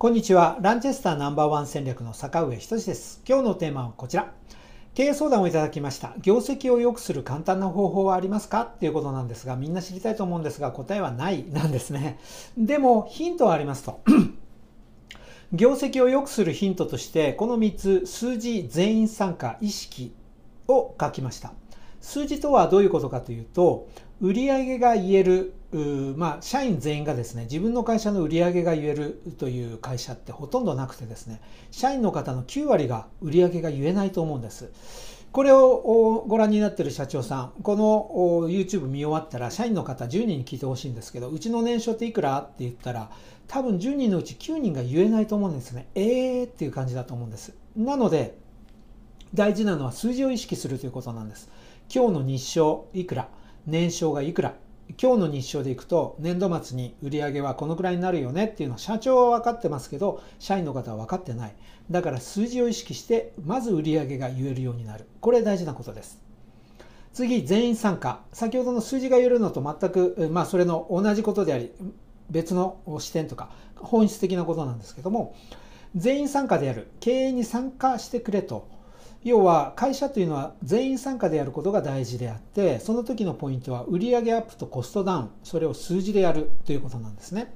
こんにちは。ランチェスターナンバーワン戦略の坂上仁です。今日のテーマはこちら。経営相談をいただきました。業績を良くする簡単な方法はありますか？っていうことなんですが、みんな知りたいと思うんですが、答えはないなんですね。でも、ヒントはありますと。業績を良くするヒントとして、この3つ、数字、全員参加、意識を書きました。数字とはどういうことかというと、売上が言える、まあ、社員全員がですね、自分の会社の売り上げが言えるという会社ってほとんどなくてですね、社員の方の9割が売り上げが言えないと思うんです。これをご覧になってる社長さん、この YouTube 見終わったら、社員の方10人に聞いてほしいんですけど、うちの年商っていくらって言ったら、多分10人のうち9人が言えないと思うんですね。えーっていう感じだと思うんです。なので、大事なのは数字を意識するということなんです。今日の日照いくら年商がいくら今日の日照でいくと年度末に売り上げはこのくらいになるよねっていうのは社長は分かってますけど社員の方は分かってない。だから数字を意識してまず売り上げが言えるようになる。これ大事なことです。次全員参加。先ほどの数字が言えるのと全くまあそれの同じことであり別の視点とか本質的なことなんですけども全員参加である。経営に参加してくれと。要は会社というのは全員参加でやることが大事であってその時のポイントは売上アップとコストダウンそれを数字でやるということなんですね。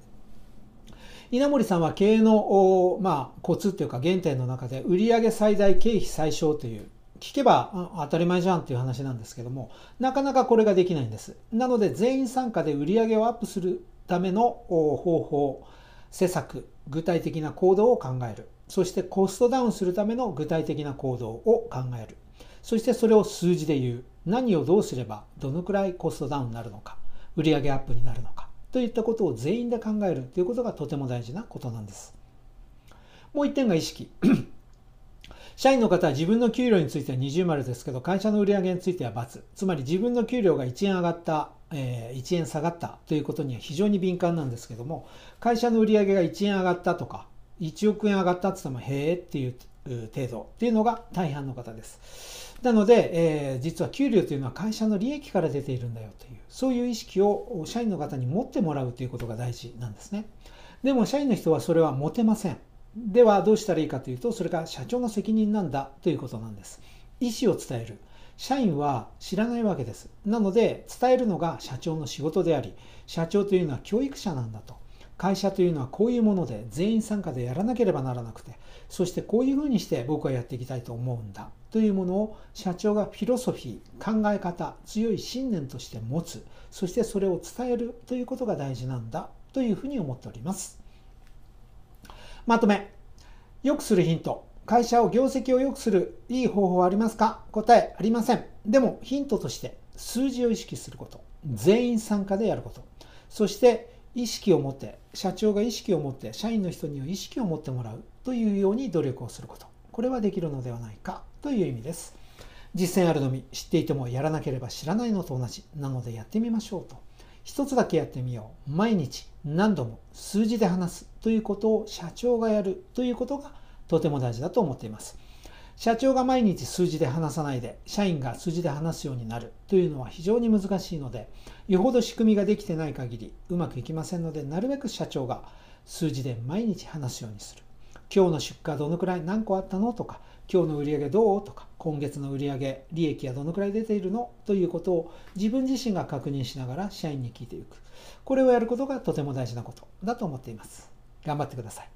稲森さんは経営の、まあ、コツというか原点の中で売上最大経費最小という聞けば当たり前じゃんっていう話なんですけどもなかなかこれができないんです。なので全員参加で売上をアップするための方法施策具体的な行動を考える。そしてコストダウンするための具体的な行動を考える。そしてそれを数字で言う。何をどうすればどのくらいコストダウンになるのか、売上アップになるのか、といったことを全員で考えるということがとても大事なことなんです。もう一点が意識。社員の方は自分の給料については二重丸ですけど、会社の売上については×。つまり自分の給料が1円上がった、えー、1円下がったということには非常に敏感なんですけども、会社の売上が1円上がったとか、1億円上がったって言っても、へえっていう程度っていうのが大半の方です。なので、えー、実は給料というのは会社の利益から出ているんだよという、そういう意識を社員の方に持ってもらうということが大事なんですね。でも社員の人はそれは持てません。ではどうしたらいいかというと、それが社長の責任なんだということなんです。意思を伝える。社員は知らないわけです。なので伝えるのが社長の仕事であり、社長というのは教育者なんだと。会社というのはこういうもので全員参加でやらなければならなくてそしてこういうふうにして僕はやっていきたいと思うんだというものを社長がフィロソフィー考え方強い信念として持つそしてそれを伝えるということが大事なんだというふうに思っております。まとめ。よくするヒント。会社を業績を良くするいい方法はありますか？答えありません。でもヒントとして数字を意識すること。全員参加でやること。そして意識を持って社長が意識を持って社員の人には意識を持ってもらうというように努力をすること。これはできるのではないかという意味です。実践あるのみ知っていてもやらなければ知らないのと同じなのでやってみましょうと。一つだけやってみよう。毎日何度も数字で話すということを社長がやるということがとても大事だと思っています。社長が毎日数字で話さないで社員が数字で話すようになる。というのは非常に難しいのでよほど仕組みができてない限りうまくいきませんのでなるべく社長が数字で毎日話すようにする。今日の出荷どのくらい何個あったのとか今日の売上どうとか今月の売上利益はどのくらい出ているの？ということを自分自身が確認しながら社員に聞いていく。これをやることがとても大事なことだと思っています。頑張ってください。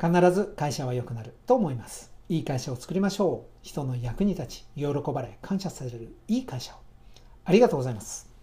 必ず会社は良くなると思います。いい会社を作りましょう。人の役に立ち、喜ばれ、感謝されるいい会社を。ありがとうございます。